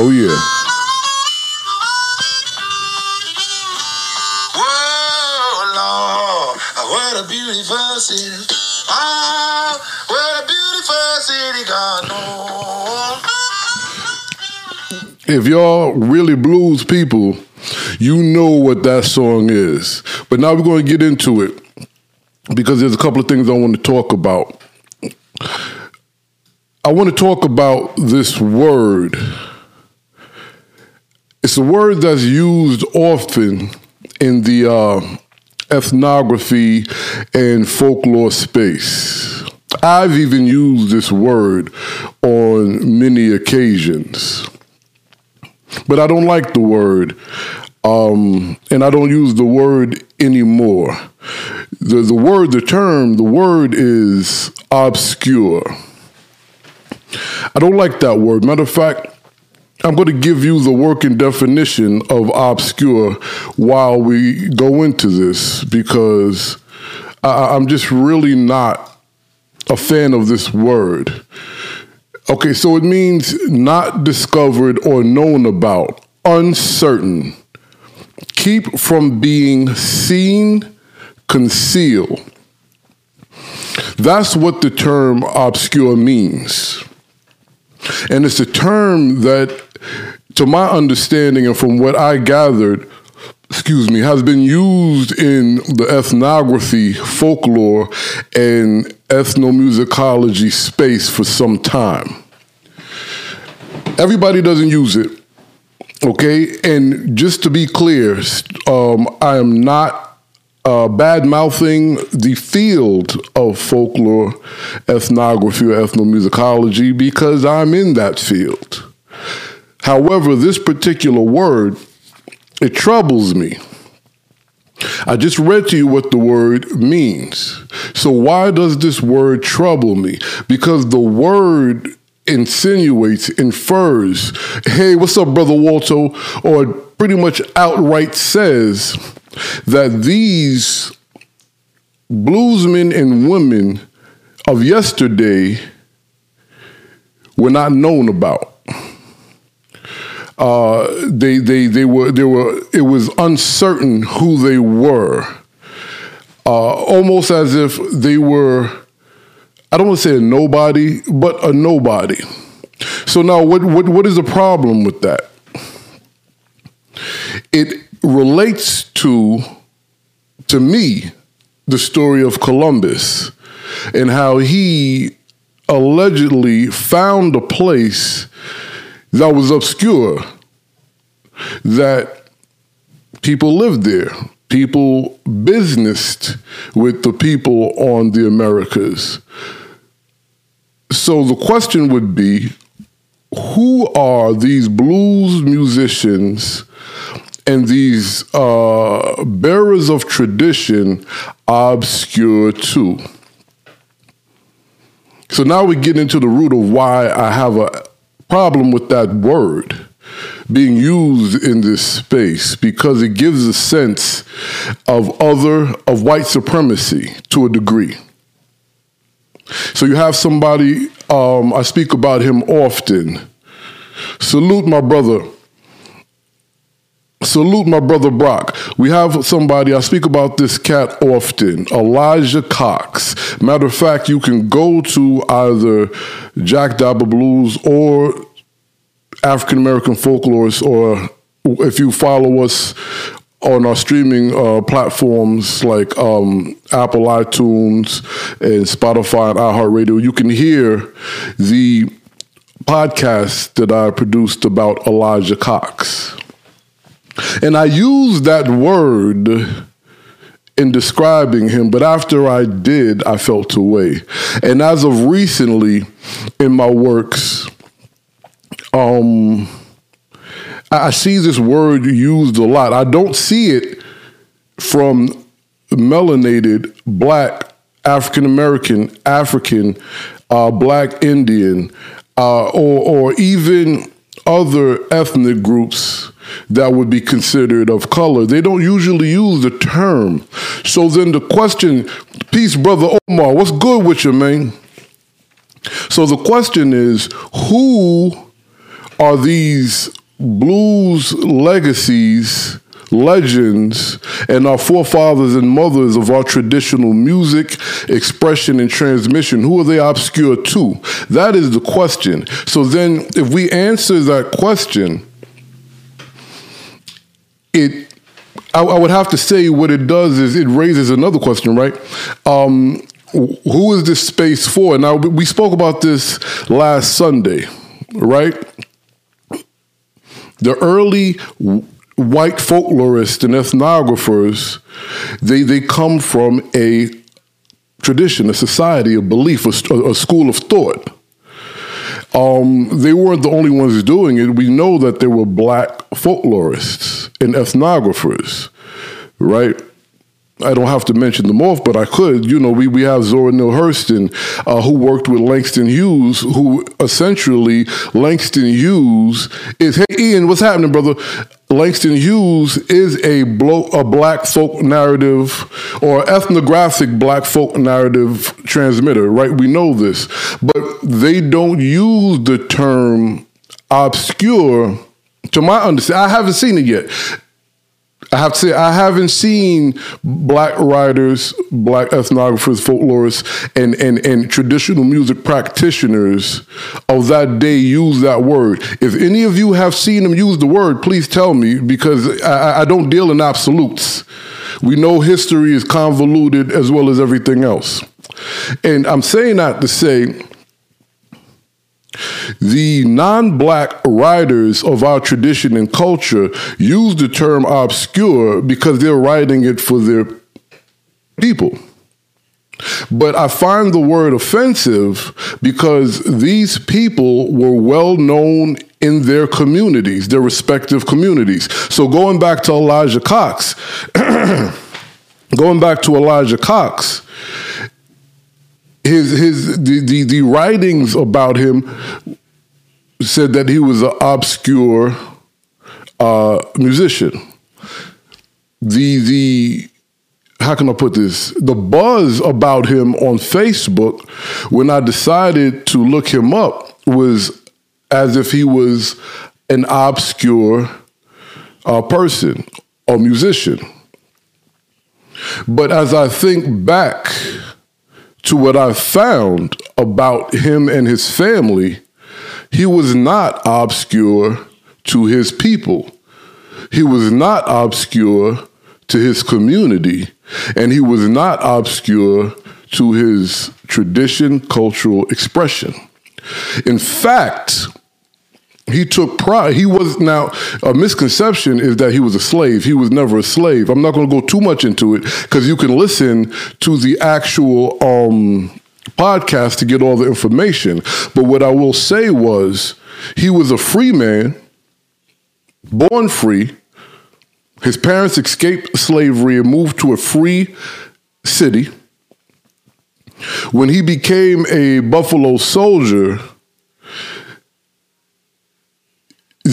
Oh yeah. Whoa, Lord, what a beautiful city. Ah, oh, what a beautiful city, God knows. If y'all really blues people, you know what that song is. But now we're going to get into it because there's a couple of things I want to talk about. I want to talk about this word. It's a word that's used often in the uh, ethnography and folklore space. I've even used this word on many occasions. But I don't like the word, um, and I don't use the word anymore. The, the word, the term, the word is obscure. I don't like that word. Matter of fact, I'm going to give you the working definition of obscure while we go into this because I, I'm just really not a fan of this word. Okay, so it means not discovered or known about, uncertain, keep from being seen, conceal. That's what the term obscure means. And it's a term that, to my understanding and from what I gathered, excuse me, has been used in the ethnography, folklore, and ethnomusicology space for some time. Everybody doesn't use it, okay? And just to be clear, um, I am not uh, bad mouthing the field of folklore, ethnography, or ethnomusicology because I'm in that field. However, this particular word, it troubles me. I just read to you what the word means. So, why does this word trouble me? Because the word insinuates, infers, hey, what's up, Brother Walto? Or pretty much outright says that these bluesmen and women of yesterday were not known about. Uh, they they they were they were it was uncertain who they were, uh, almost as if they were. I don't want to say a nobody, but a nobody. So now, what what what is the problem with that? It relates to to me the story of Columbus and how he allegedly found a place that was obscure, that people lived there. People businessed with the people on the Americas. So the question would be who are these blues musicians and these uh, bearers of tradition obscure to? So now we get into the root of why I have a problem with that word being used in this space because it gives a sense of other, of white supremacy to a degree. So you have somebody, um, I speak about him often. Salute my brother. Salute my brother Brock. We have somebody, I speak about this cat often, Elijah Cox. Matter of fact, you can go to either Jack Dappa Blues or African American Folklorist, or if you follow us on our streaming uh, platforms like um, Apple iTunes and Spotify and iHeartRadio, you can hear the podcast that I produced about Elijah Cox. And I used that word in describing him, but after I did, I felt away. And as of recently in my works, um, I see this word used a lot. I don't see it from melanated black African American, African, uh, black Indian, uh, or, or even other ethnic groups that would be considered of color. They don't usually use the term. So then the question, peace, brother Omar, what's good with you, man? So the question is, who are these blues legacies legends and our forefathers and mothers of our traditional music, expression, and transmission, who are they obscure to? That is the question. So then, if we answer that question, it I, I would have to say what it does is it raises another question, right? Um, who is this space for? Now we spoke about this last Sunday, right? The early white folklorists and ethnographers, they, they come from a tradition, a society, a belief, a, a school of thought. Um, they weren't the only ones doing it. We know that there were black folklorists and ethnographers, right? I don't have to mention them off, but I could. You know, we, we have Zora Neale Hurston, uh, who worked with Langston Hughes, who essentially Langston Hughes is. Hey, Ian, what's happening, brother? Langston Hughes is a, blo- a black folk narrative or ethnographic black folk narrative transmitter, right? We know this, but they don't use the term obscure. To my understanding, I haven't seen it yet I have to say, I haven't seen black writers, black ethnographers, folklorists, and, and, and traditional music practitioners of that day use that word. If any of you have seen them use the word, please tell me because I, I don't deal in absolutes. We know history is convoluted as well as everything else. And I'm saying that to say, the non black writers of our tradition and culture use the term obscure because they're writing it for their people. But I find the word offensive because these people were well known in their communities, their respective communities. So going back to Elijah Cox, going back to Elijah Cox, his his the, the, the writings about him said that he was an obscure uh, musician. The the how can I put this? The buzz about him on Facebook when I decided to look him up was as if he was an obscure uh, person or musician. But as I think back to what I found about him and his family, he was not obscure to his people. He was not obscure to his community, and he was not obscure to his tradition, cultural expression. In fact, he took pride. He was now a misconception is that he was a slave. He was never a slave. I'm not going to go too much into it because you can listen to the actual um, podcast to get all the information. But what I will say was he was a free man, born free. His parents escaped slavery and moved to a free city. When he became a Buffalo soldier,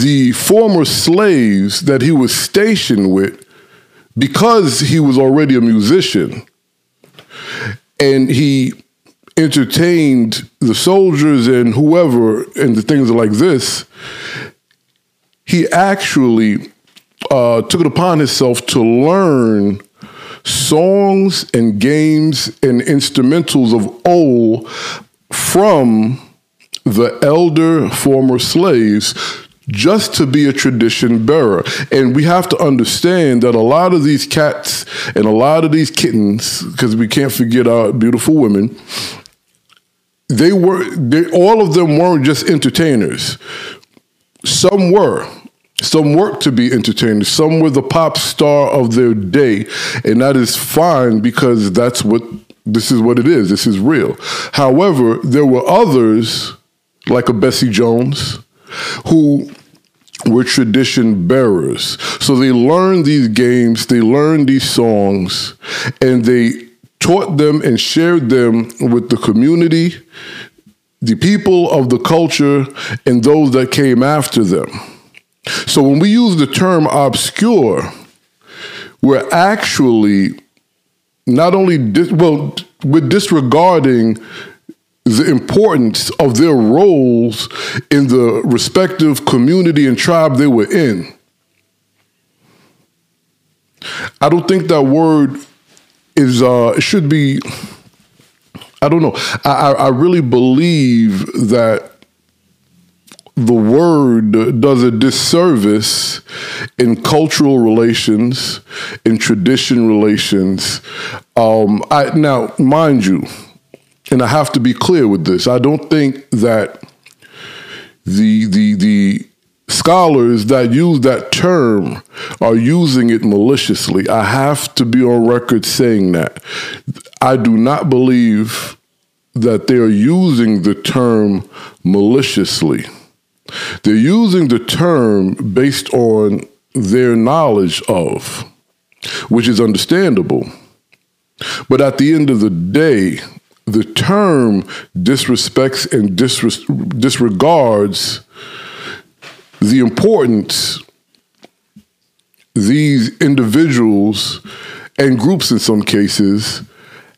the former slaves that he was stationed with, because he was already a musician, and he entertained the soldiers and whoever and the things like this, he actually uh, took it upon himself to learn songs and games and instrumentals of old from the elder former slaves just to be a tradition bearer. And we have to understand that a lot of these cats and a lot of these kittens, because we can't forget our beautiful women, they were they, all of them weren't just entertainers. Some were. Some worked to be entertainers. Some were the pop star of their day. And that is fine because that's what this is what it is. This is real. However, there were others, like a Bessie Jones, who were tradition bearers. So they learned these games, they learned these songs, and they taught them and shared them with the community, the people of the culture, and those that came after them. So when we use the term obscure, we're actually not only, dis- well, we're disregarding the importance of their roles in the respective community and tribe they were in. I don't think that word is uh should be I don't know. I, I really believe that the word does a disservice in cultural relations, in tradition relations. Um, I, now, mind you, and I have to be clear with this. I don't think that the the the scholars that use that term are using it maliciously. I have to be on record saying that. I do not believe that they are using the term maliciously. They're using the term based on their knowledge of, which is understandable. But at the end of the day, the term disrespects and disres- disregards the importance these individuals and groups in some cases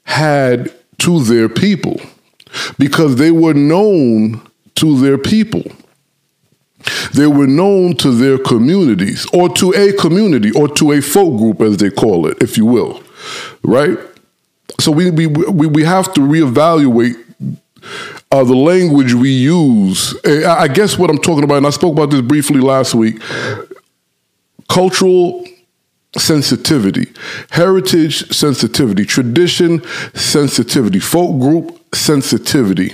had to their people because they were known to their people. They were known to their communities or to a community or to a folk group, as they call it, if you will, right? So we, we, we, we have to reevaluate uh, the language we use. I guess what I'm talking about, and I spoke about this briefly last week cultural sensitivity, heritage sensitivity, tradition sensitivity, folk group sensitivity,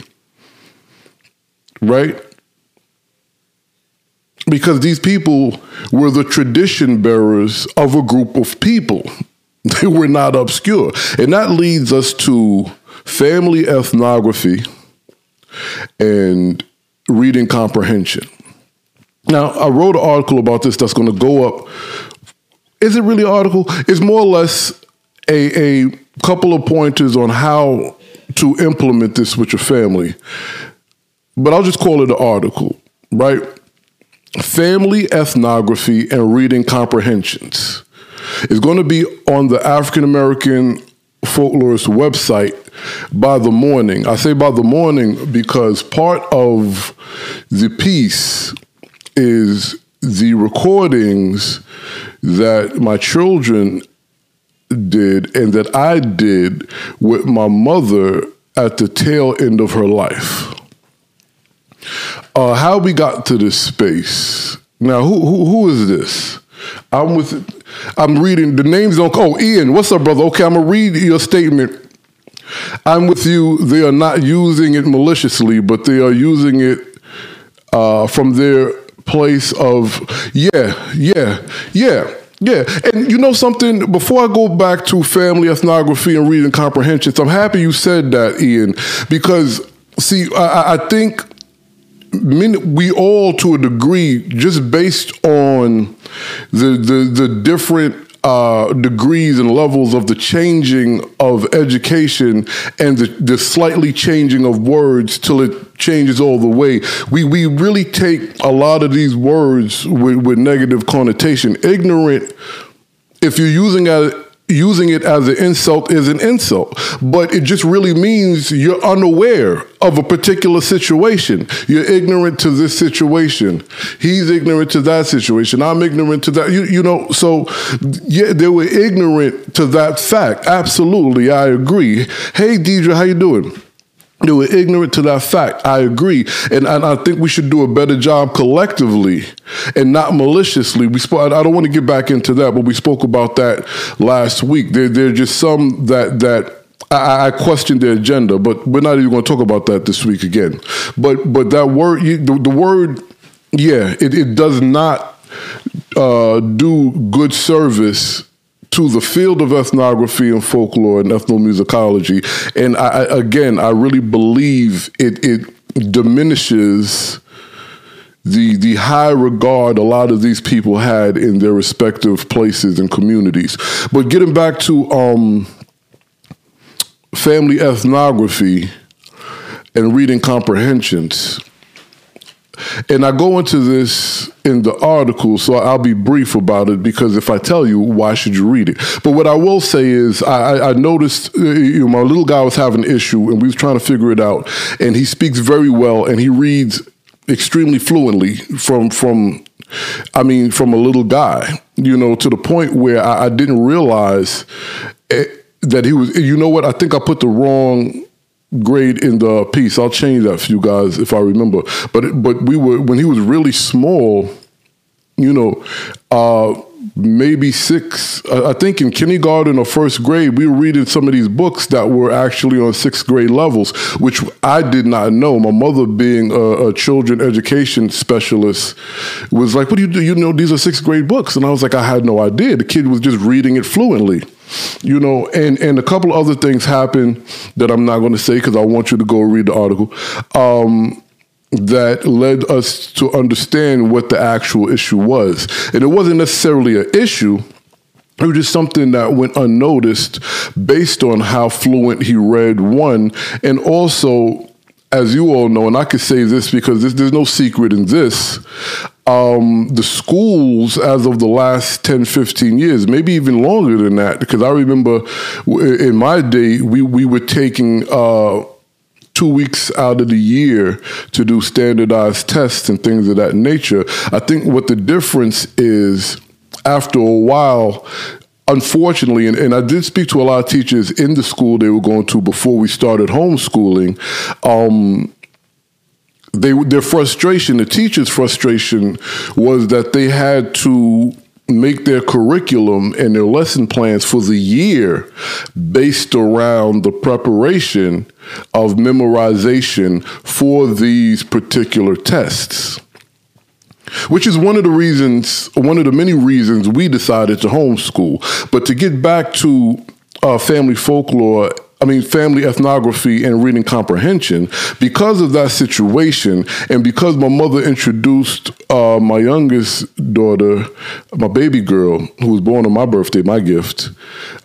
right? Because these people were the tradition bearers of a group of people. They were not obscure. And that leads us to family ethnography and reading comprehension. Now, I wrote an article about this that's going to go up. Is it really an article? It's more or less a, a couple of pointers on how to implement this with your family. But I'll just call it an article, right? Family ethnography and reading comprehensions is going to be on the African American folklorist website by the morning. I say by the morning because part of the piece is the recordings that my children did and that I did with my mother at the tail end of her life. Uh, how we got to this space. Now, who, who, who is this? I'm with. I'm reading the names. Don't. Oh, Ian, what's up, brother? Okay, I'm gonna read your statement. I'm with you. They are not using it maliciously, but they are using it uh, from their place of yeah, yeah, yeah. Yeah, and you know something. Before I go back to family ethnography and reading comprehensions, I'm happy you said that, Ian, because see, I, I think we all, to a degree, just based on the the, the different uh, degrees and levels of the changing of education and the, the, slightly changing of words till it changes all the way. We we really take a lot of these words with, with negative connotation. Ignorant, if you're using it using it as an insult is an insult, but it just really means you're unaware of a particular situation. You're ignorant to this situation. He's ignorant to that situation. I'm ignorant to that. You, you know, so yeah, they were ignorant to that fact. Absolutely, I agree. Hey, Deidre, how you doing? They were ignorant to that fact. I agree, and, and I think we should do a better job collectively and not maliciously. We spoke. I don't want to get back into that, but we spoke about that last week. There, there are just some that that I, I question the agenda, but we're not even going to talk about that this week again. But but that word, the, the word, yeah, it, it does not uh, do good service to the field of ethnography and folklore and ethnomusicology. And I, again, I really believe it, it diminishes the the high regard a lot of these people had in their respective places and communities. But getting back to um, family ethnography and reading comprehensions, and I go into this in the article, so I'll be brief about it because if I tell you, why should you read it? But what I will say is, I, I noticed uh, you know, my little guy was having an issue, and we was trying to figure it out. And he speaks very well, and he reads extremely fluently from from. I mean, from a little guy, you know, to the point where I, I didn't realize it, eh, that he was. You know what? I think I put the wrong grade in the piece. I'll change that for you guys if I remember. But but we were when he was really small, you know, uh, maybe six. I think in kindergarten or first grade, we were reading some of these books that were actually on sixth grade levels, which I did not know. My mother, being a, a children education specialist, was like, "What do you do? You know, these are sixth grade books," and I was like, "I had no idea." The kid was just reading it fluently you know, and and a couple other things happened that I'm not going to say because I want you to go read the article. Um, that led us to understand what the actual issue was, and it wasn't necessarily an issue. It was just something that went unnoticed based on how fluent he read one, and also as you all know, and I could say this because there's no secret in this, um, the schools as of the last 10, 15 years, maybe even longer than that, because I remember in my day, we, we were taking uh, two weeks out of the year to do standardized tests and things of that nature. I think what the difference is after a while, unfortunately, and, and, I did speak to a lot of teachers in the school they were going to before we started homeschooling. Um, they their frustration, the teachers' frustration, was that they had to make their curriculum and their lesson plans for the year based around the preparation of memorization for these particular tests. Which is one of the reasons, one of the many reasons we decided to homeschool. But to get back to uh, family folklore I mean, family ethnography and reading comprehension. Because of that situation, and because my mother introduced uh, my youngest daughter, my baby girl, who was born on my birthday, my gift,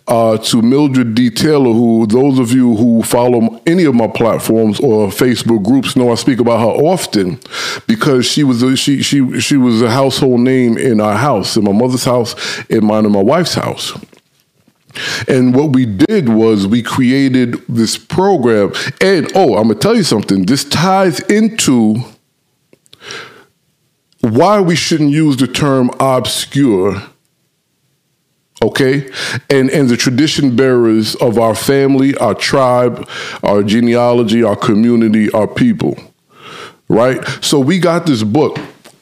uh, to Mildred D. Taylor, who those of you who follow any of my platforms or Facebook groups know I speak about her often, because she was a, she she she was a household name in our house, in my mother's house, in mine and my wife's house. And what we did was we created this program. And oh, I'm going to tell you something. This ties into why we shouldn't use the term obscure. Okay? And and the tradition bearers of our family, our tribe, our genealogy, our community, our people. Right? So we got this book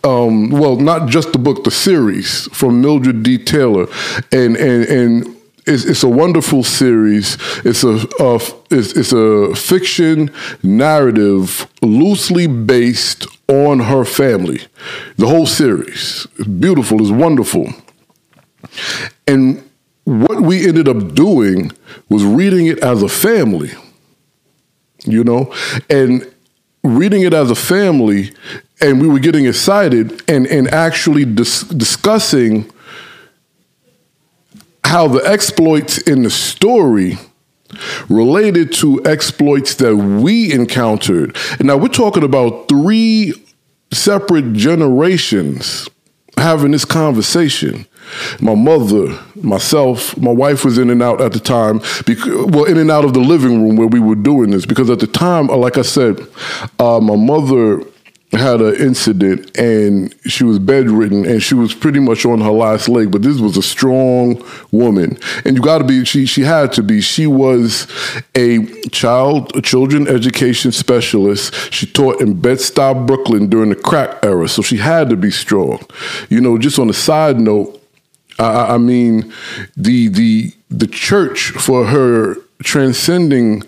um, well, not just the book, the series from Mildred D. Taylor, and and and it's, it's a wonderful series. It's a, a it's, it's a fiction narrative loosely based on her family. The whole series is beautiful. It's wonderful. And what we ended up doing was reading it as a family. You know, and reading it as a family, and we were getting excited and and actually dis- discussing how the exploits in the story related to exploits that we encountered. And now we're talking about three separate generations having this conversation. My mother, myself, my wife was in and out at the time, because, well, in and out of the living room where we were doing this, because at the time, like I said, uh, my mother had an incident and she was bedridden and she was pretty much on her last leg but this was a strong woman. And you got to be she she had to be. She was a child a children education specialist. She taught in Bed-Stuy Brooklyn during the crack era so she had to be strong. You know just on a side note I, I mean the the the church for her transcending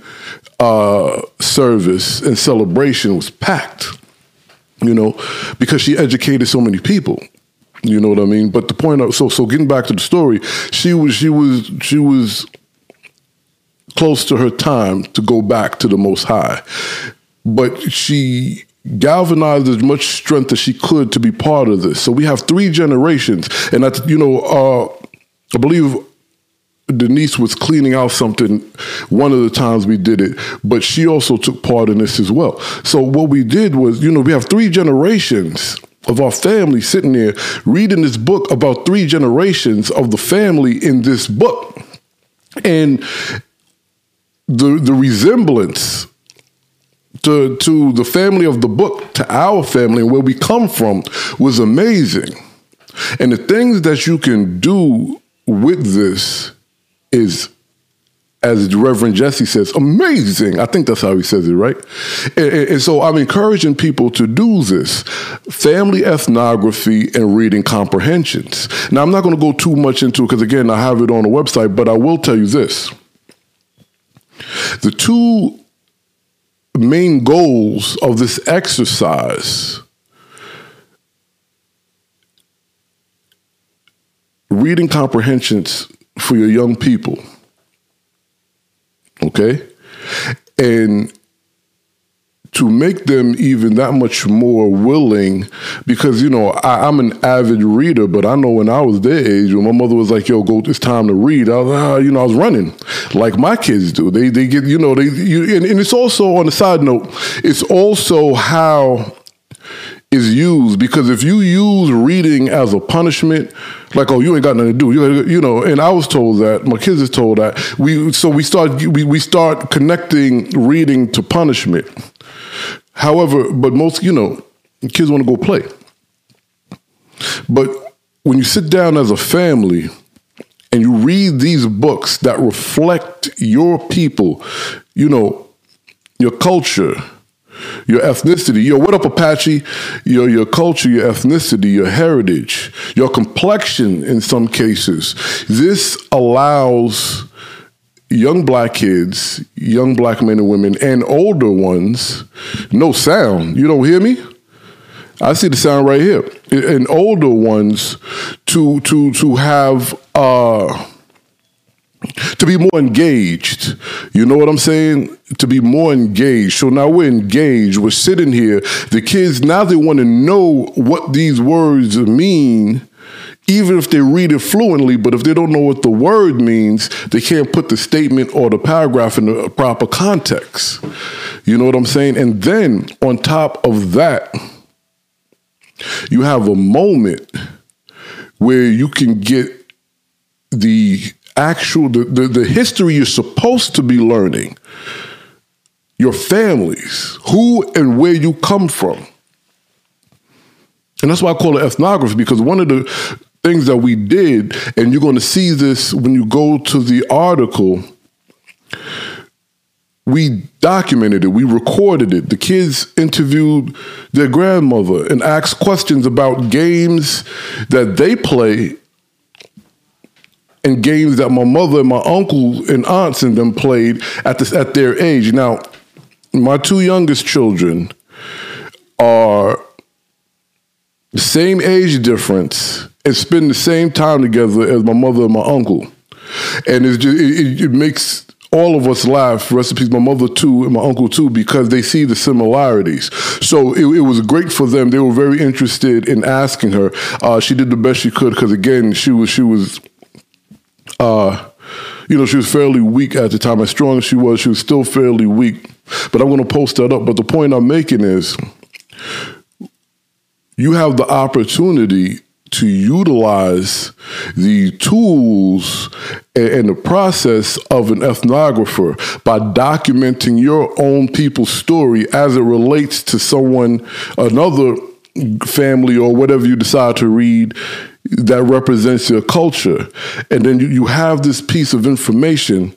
uh, service and celebration was packed you know, because she educated so many people. You know what I mean? But the point of so so getting back to the story, she was she was she was close to her time to go back to the most high. But she galvanized as much strength as she could to be part of this. So we have three generations. And that you know, uh, I believe Denise was cleaning out something one of the times we did it, but she also took part in this as well. So what we did was, you know, we have three generations of our family sitting there reading this book about three generations of the family in this book. And the the resemblance to to the family of the book to our family and where we come from was amazing. And the things that you can do with this is as Reverend Jesse says, amazing. I think that's how he says it, right? And, and, so I'm encouraging people to do this family ethnography and reading comprehensions. Now, I'm not going to go too much into it because, again, I have it on the website, but I will tell you this. The two main goals of this exercise reading comprehensions for your young people Okay? And to make them even that much more willing because you know I, am an avid reader but i know when i was their age when my mother was like yo go it's time to read i was ah, you know i was running like my kids do they they get you know they you, and, and it's also on the side note it's also how is used because if you use reading as a punishment, like oh you ain't got nothing to do, you, you know. And I was told that my kids is told that we so we start we, we start connecting reading to punishment. However, but most you know kids want to go play. But when you sit down as a family and you read these books that reflect your people, you know, your culture your ethnicity, your what up Apache, your your culture, your ethnicity, your heritage, your complexion in some cases. This allows young black kids, young black men and women, and older ones, no sound. You don't hear me? I see the sound right here. And older ones to to to have uh to be more engaged. You know what I'm saying? To be more engaged. So now we're engaged. We're sitting here. The kids now they want to know what these words mean. Even if they read it fluently, but if they don't know what the word means, they can't put the statement or the paragraph in the proper context. You know what I'm saying? And then on top of that, you have a moment where you can get the actual the, the, the history you're supposed to be learning, your families, who and where you come from. And that's why I call it ethnography, because one of the things that we did, and you're going to see this when you go to the article, we documented it, we recorded it. The kids interviewed their grandmother and asked questions about games that they play and games that my mother and my uncle and aunts and them played at this at their age. Now, my two youngest children are the same age difference and spend the same time together as my mother and my uncle, and just it, it makes all of us laugh. Recipes, my mother too, and my uncle too, because they see the similarities. So it, it was great for them. They were very interested in asking her. Uh, she did the best she could because again, she was she was uh, you know, she was fairly weak at the time. As strong as she was, she was still fairly weak. But I'm going to post that up. But the point I'm making is you have the opportunity to utilize the tools and the process of an ethnographer by documenting your own people's story as it relates to someone, another family, or whatever you decide to read that represents your culture. And then you, you have this piece of information.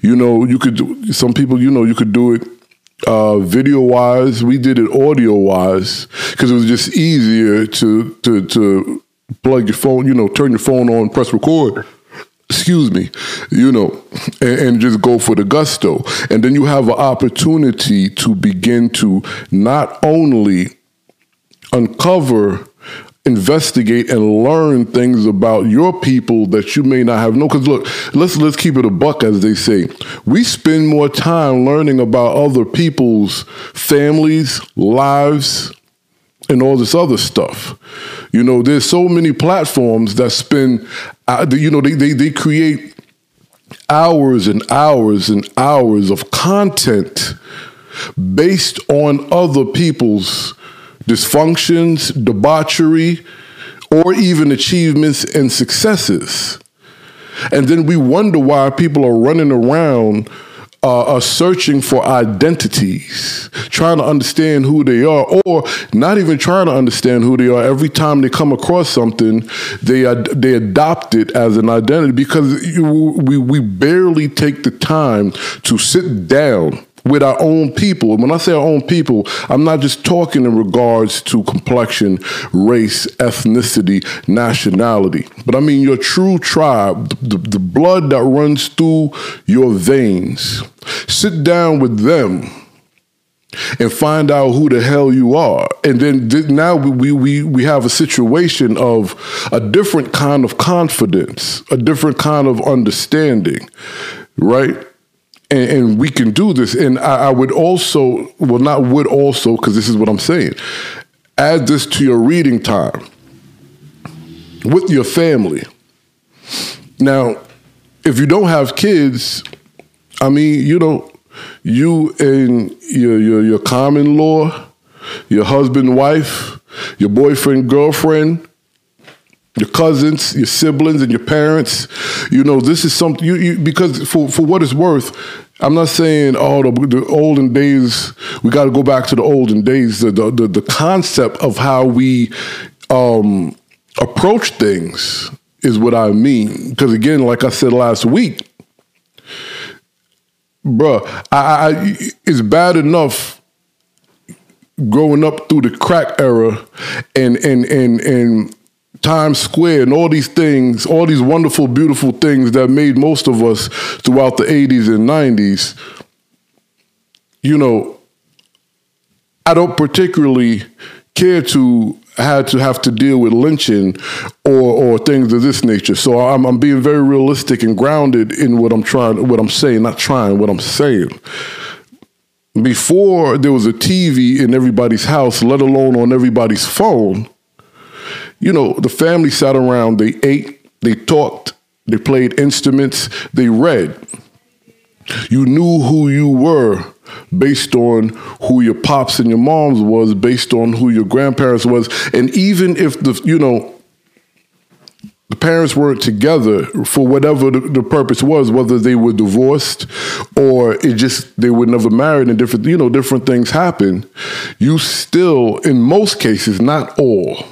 You know, you could do, some people, you know, you could do it uh, video wise. We did it audio wise because it was just easier to, to, to plug your phone, you know, turn your phone on, press record excuse me, you know, and, and, just go for the gusto. And then you have an opportunity to begin to not only uncover investigate and learn things about your people that you may not have known. Because look, let's let's keep it a buck, as they say. We spend more time learning about other people's families, lives, and all this other stuff. You know, there's so many platforms that spend, uh, you know, they, they they create hours and hours and hours of content based on other people's dysfunctions, debauchery, or even achievements and successes. And then we wonder why people are running around uh, are searching for identities, trying to understand who they are, or not even trying to understand who they are. Every time they come across something, they ad- they adopt it as an identity because you, we we barely take the time to sit down with our own people. And when I say our own people, I'm not just talking in regards to complexion, race, ethnicity, nationality, but I mean your true tribe, the, the blood that runs through your veins. Sit down with them and find out who the hell you are. And then th- now we, we, we have a situation of a different kind of confidence, a different kind of understanding, right? And, and we can do this. And I, I would also, well, not would also, because this is what I'm saying. Add this to your reading time with your family. Now, if you don't have kids, I mean, you know, you and your your, your common law, your husband, wife, your boyfriend, girlfriend, your cousins, your siblings, and your parents. You know, this is something you, you because for for what it's worth, I'm not saying oh the, the olden days. We got to go back to the olden days. The the the, the concept of how we um, approach things is what I mean. Because again, like I said last week, bruh, I, I, it's bad enough growing up through the crack era and and and and Times Square and all these things, all these wonderful, beautiful things that made most of us throughout the 80s and 90s, you know, I don't particularly care to had to have to deal with lynching or or things of this nature. So I'm, I'm being very realistic and grounded in what I'm trying, what I'm saying, not trying, what I'm saying. Before there was a TV in everybody's house, let alone on everybody's phone, you know, the family sat around, they ate, they talked, they played instruments, they read. You knew who you were based on who your pops and your moms was, based on who your grandparents was, and even if the you know the parents weren't together for whatever the, the, purpose was, whether they were divorced or it just they were never married and different you know different things happen. You still, in most cases, not all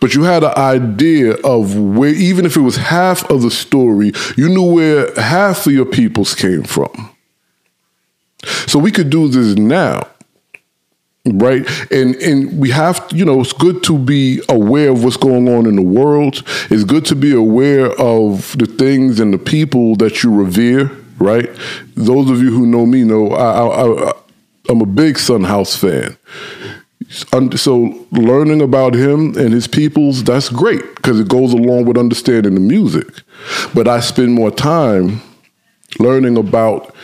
but you had an idea of where, even if it was half of the story, you knew where half of your peoples came from. So we could do this now. Right. And and we have you know, it's good to be aware of what's going on in the world. It's good to be aware of the things and the people that you revere, right? Those of you who know me know I, I, I I'm a big Son House fan so learning about him and his peoples that's great because it goes along with understanding the music. But i spend more time learning about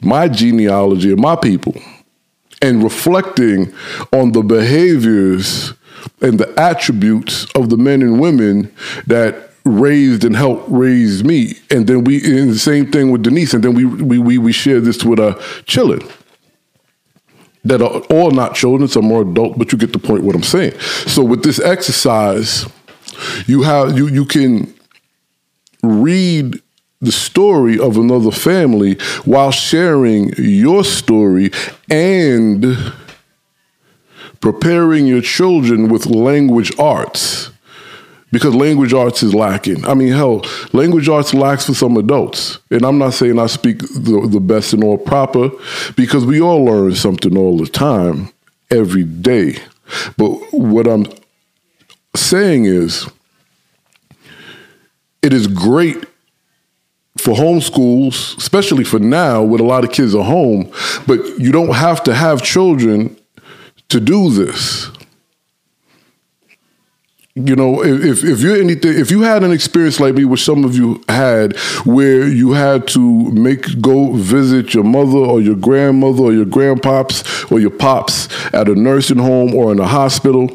my genealogy and my people and reflecting on the behaviors and the attributes of the men and women that raised and helped raise me. And then we and the same thing with denise and then we we we, we share this with our children that are all not children, some are adult, but you get the point what I'm saying. So with this exercise, you have you you can read the story of another family while sharing your story and preparing your children with language arts because language arts is lacking. I mean, hell, language arts lacks for some adults. And I'm not saying I speak the, the best and all proper because we all learn something all the time, every day. But what I'm saying is, it is great for homeschools, especially for now, with a lot of kids at home, but you don't have to have children to do this you know if if you're anything if you had an experience like me which some of you had where you had to make go visit your mother or your grandmother or your grandpops or your pops at a nursing home or in a hospital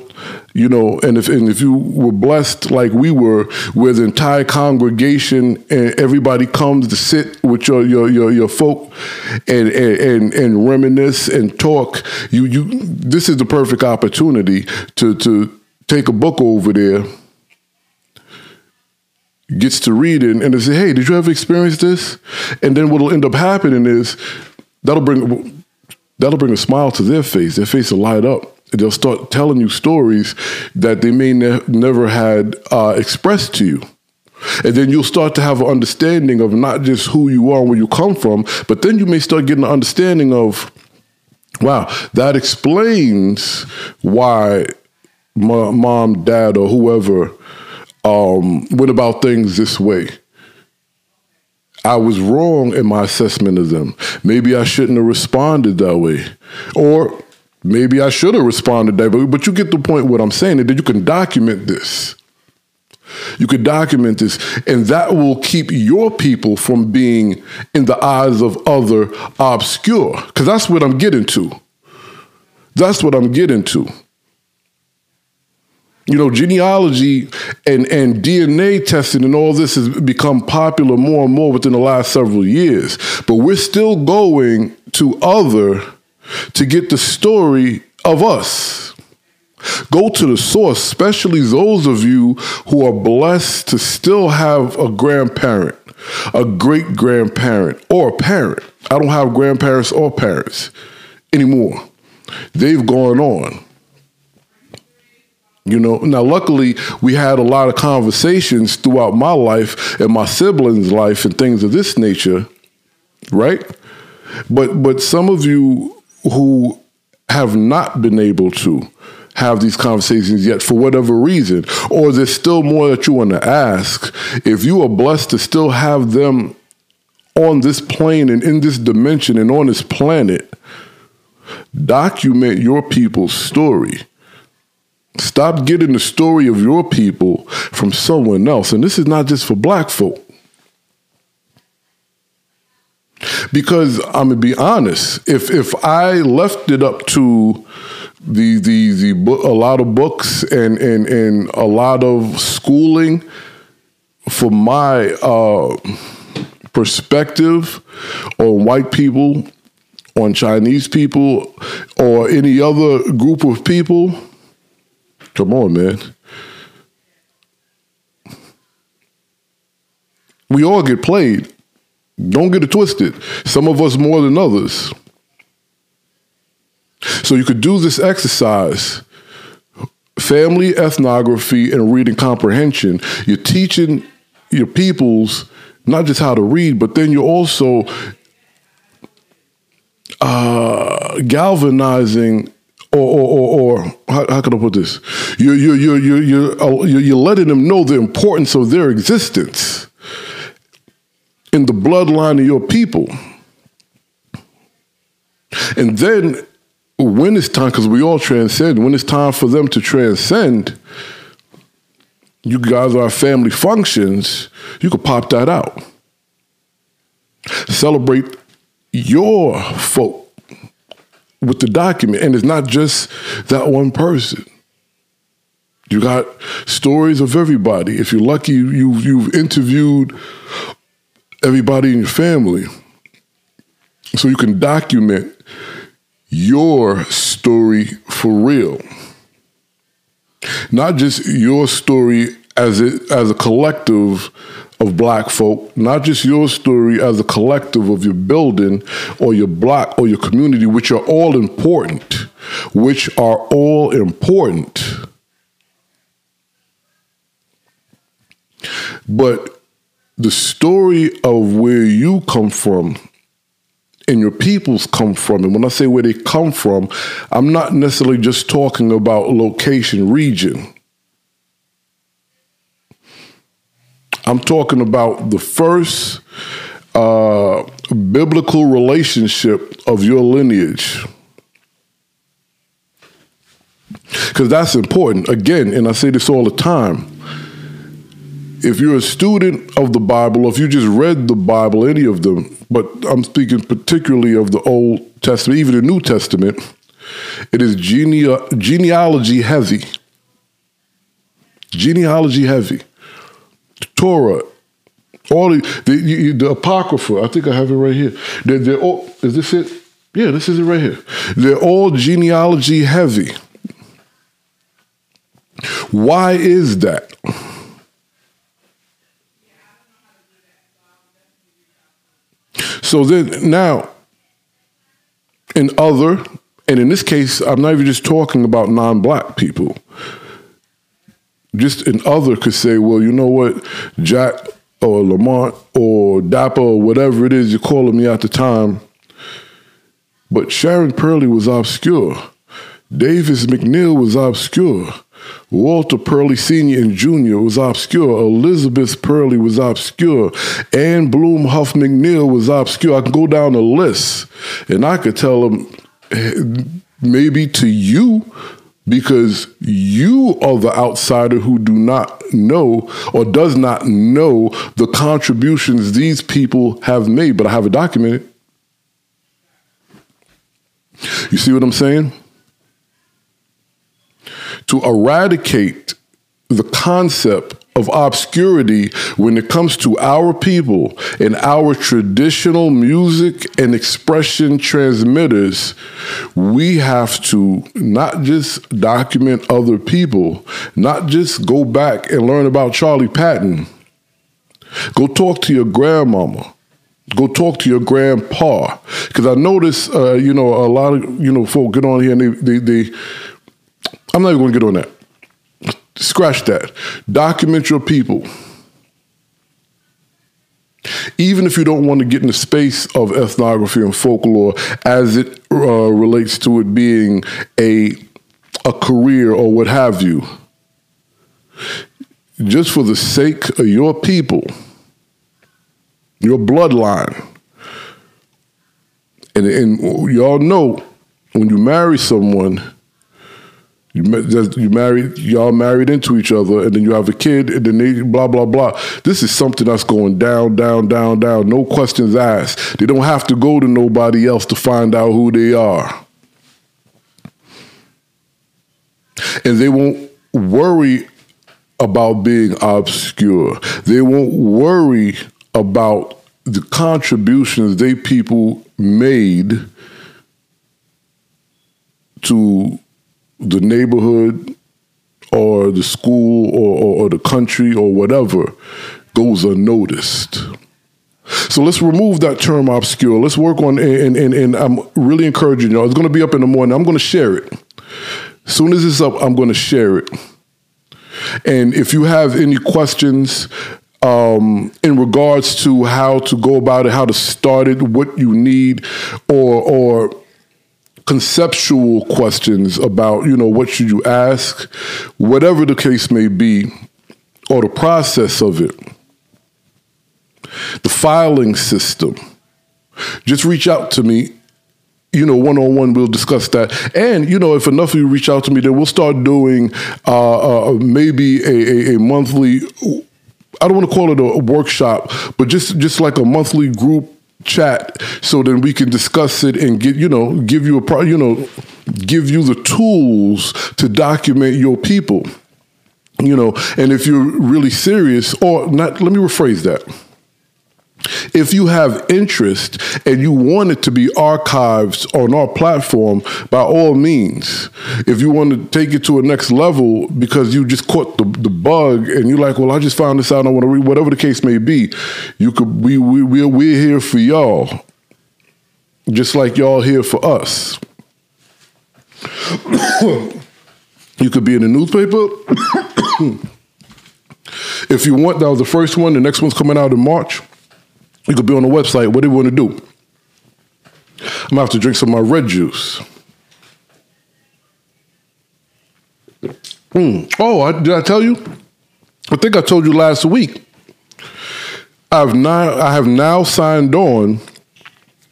you know, and if and if you were blessed like we were, where the entire congregation and everybody comes to sit with your your your, your folk and, and and reminisce and talk, you you this is the perfect opportunity to to take a book over there gets to read it and they say, "Hey, did you ever experience this?" And then what'll end up happening is that'll bring that'll bring a smile to their face. Their face will light up. They'll start telling you stories that they may ne- never had uh, expressed to you. And then you'll start to have an understanding of not just who you are and where you come from, but then you may start getting an understanding of, wow, that explains why my mom, dad, or whoever um, went about things this way. I was wrong in my assessment of them. Maybe I shouldn't have responded that way. Or maybe I should have responded that way. But you get the point what I'm saying, that you can document this. You could document this, and that will keep your people from being, in the eyes of other, obscure. Because that's what I'm getting to. That's what I'm getting to. You know, genealogy and, and DNA testing and all this has become popular more and more within the last several years. But we're still going to other to get the story of us. Go to the source, especially those of you who are blessed to still have a grandparent, a great grandparent, or a parent. I don't have grandparents or parents anymore. They've gone on. You know, now luckily we had a lot of conversations throughout my life and my siblings' life and things of this nature, right? But but some of you who have not been able to have these conversations yet for whatever reason, or there's still more that you want to ask, if you are blessed to still have them on this plane and in this dimension and on this planet, document your people's story Stop getting the story of your people from someone else. And this is not just for black folk. Because I'm gonna be honest, if if I left it up to the the the a lot of books and and and a lot of schooling for my uh, perspective on white people, on Chinese people, or any other group of people Come on, man. We all get played. Don't get it twisted. Some of us more than others. So you could do this exercise family ethnography and reading comprehension. You're teaching your peoples not just how to read, but then you're also uh, galvanizing or, or, or, or how, how, can I put this? You're, you're, you're, you're, you're, uh, you're letting them know the importance of their existence in the bloodline of your people. And then when it's time, because we all transcend, when it's time for them to transcend, you guys are family functions, you could pop that out. Celebrate your folk with the document. And it's not just that one person. You got stories of everybody. If you're lucky, you, you've interviewed everybody in your family. So you can document your story for real. Not just your story as it as a collective of black folk, not just your story as a collective of your building or your block or your community, which are all important, which are all important. But the story of where you come from and your peoples come from, and when I say where they come from, I'm not necessarily just talking about location, region. I'm talking about the first uh, biblical relationship of your lineage. Because that's important. Again, and I say this all the time. If you're a student of the Bible, if you just read the Bible, any of them, but I'm speaking particularly of the Old Testament, even the New Testament, it is gene- genealogy heavy. genealogy heavy. Torah, all the the, the apocrypha. I think I have it right here. They're, they're all. Is this it? Yeah, this is it right here. They're all genealogy heavy. Why is that? So then now, in other, and in this case, I'm not even just talking about non-black people. Just in other could say, well, you know what, Jack or Lamont or Dappa or whatever it is you're calling me at the time. But Sharon Pearley was obscure. Davis McNeil was obscure. Walter Pearley Sr. and Jr. was obscure. Elizabeth Pearley was obscure. Ann Bloom Huff McNeil was obscure. I can go down the list and I could tell them eh, maybe to you because you are the outsider who do not know or does not know the contributions these people have made. But I have it documented. You see what I'm saying? To eradicate the concept of obscurity when it comes to our people and our traditional music and expression transmitters, we have to not just document other people, not just go back and learn about Charlie Patton. Go talk to your grandmama. Go talk to your grandpa, because I notice, uh, you know, a lot of you know folk get on here and they, they, they I'm not even going to get on that. Scratch that. Document your people. Even if you don't want to get in the space of ethnography and folklore as it uh, relates to it being a a career or what have you, just for the sake of your people, your bloodline, and, and y'all know when you marry someone, you you married, y'all married into each other, and then you have a kid, and then they blah blah blah. This is something that's going down, down, down, down. No questions asked. They don't have to go to nobody else to find out who they are, and they won't worry about being obscure. They won't worry about the contributions they people made to the neighborhood or the school or, or, or the country or whatever goes unnoticed. So let's remove that term obscure. Let's work on, and, and, and I'm really encouraging y'all. It's going to be up in the morning. I'm going to share it. As soon as it's up, I'm going to share it. And if you have any questions um, in regards to how to go about it, how to start it, what you need, or or conceptual questions about you know what should you ask, whatever the case may be, or the process of it, the filing system, just reach out to me you know, one on one, we'll discuss that. And you know, if enough of you reach out to me, then we'll start doing uh, uh, maybe a, a, a monthly. I don't want to call it a workshop, but just just like a monthly group chat, so then we can discuss it and get you know give you a pro, you know give you the tools to document your people. You know, and if you're really serious, or not, let me rephrase that if you have interest and you want it to be archived on our platform, by all means. If you want to take it to a next level because you just caught the, the bug and you're like, well, I just found this out, I want to read, whatever the case may be, you could we we we're, we're here for y'all, just like y'all here for us. you could be in the newspaper. if you want, that was the first one. The next one's coming out in March. You could be on the website. What do you want to do? I'm gonna have to drink some of my red juice. Mm. Oh, I, did I tell you? I think I told you last week. I've now I have now signed on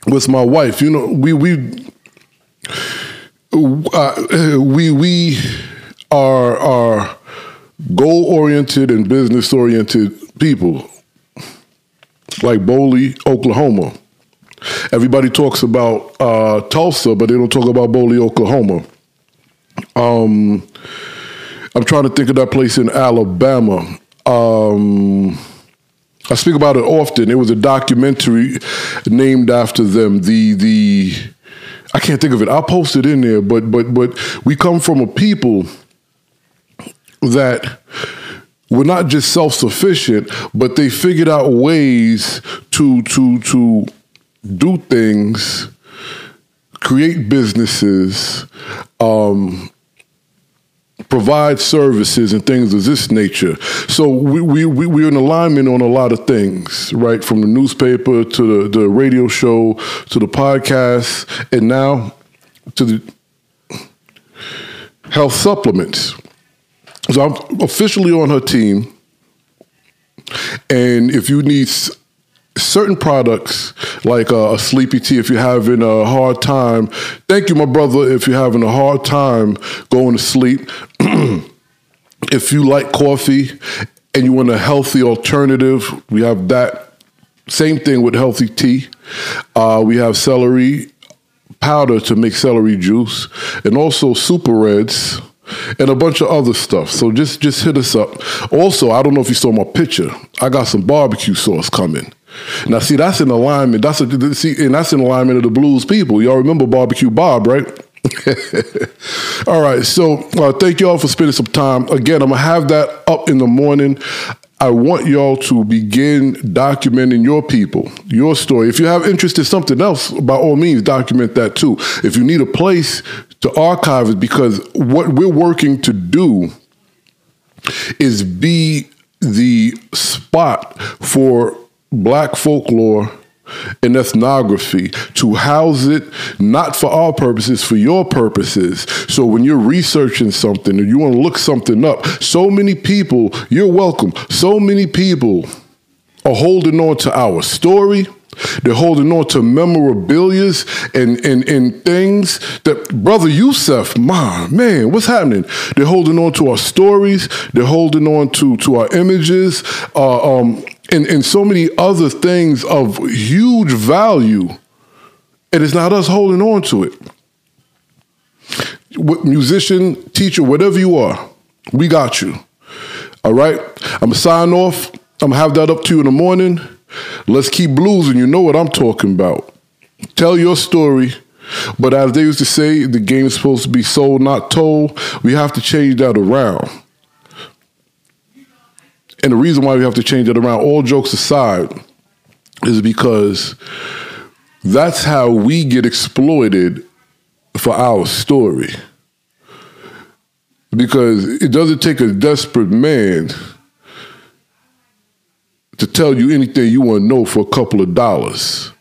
with my wife. You know, we we uh, we we are are goal oriented and business oriented people like Boley, Oklahoma. Everybody talks about uh, Tulsa, but they don't talk about Boley, Oklahoma. Um, I'm trying to think of that place in Alabama. Um, I speak about it often. It was a documentary named after them. The the I can't think of it. I'll post it in there. But but but we come from a people that were not just self sufficient, but they figured out ways to to to do things, create businesses, um, provide services and things of this nature. So we, we, we, we're in alignment on a lot of things, right? From the newspaper to the, the radio show to the podcast, and now to the health supplements. So I'm officially on her team. And if you need certain products like a, a, sleepy tea if you're having a hard time thank you my brother if you're having a hard time going to sleep. If you like coffee and you want a healthy alternative we have that. Same thing with healthy tea. Uh, we have celery powder to make celery juice and also super reds and a bunch of other stuff. So just just hit us up. Also, I don't know if you saw my picture. I got some barbecue sauce coming. Now, see, that's in alignment. That's a, see, and that's in alignment of the blues people. Y'all remember Barbecue Bob, right? all right, so uh, thank y'all for spending some time. Again, I'm gonna have that up in the morning. I want y'all to begin documenting your people, your story. If you have interest in something else, by all means, document that too. If you need a place to archive it, because what we're working to do is be the spot for black folklore and ethnography to house it not for our purposes for your purposes. So when you're researching something or you want to look something up so many people you're welcome. So many people are holding on to our story they're holding on to memorabilia and, and, and things that brother Yusef, man, man, what's happening? They're holding on to our stories. They're holding on to, to our images. Uh, um, and, and so many other things of huge value. And it's not us holding on to it. What Musician, teacher, whatever you are, we got you. All right? I'm going to sign off. I'm going to have that up to you in the morning. Let's keep blues, and you know what I'm talking about. Tell your story. But as they used to say, the game is supposed to be sold, not told. We have to change that around. And the reason why we have to change that around, all jokes aside, is because that's how we get exploited for our story. Because it doesn't take a desperate man to tell you anything you want to know for a couple of dollars.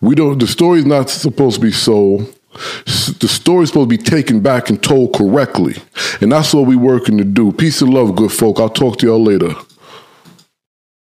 We don't. The story's not supposed to be sold. The story's supposed to be taken back and told correctly, and that's what we're working to do. Peace and love, good folk. I'll talk to y'all later.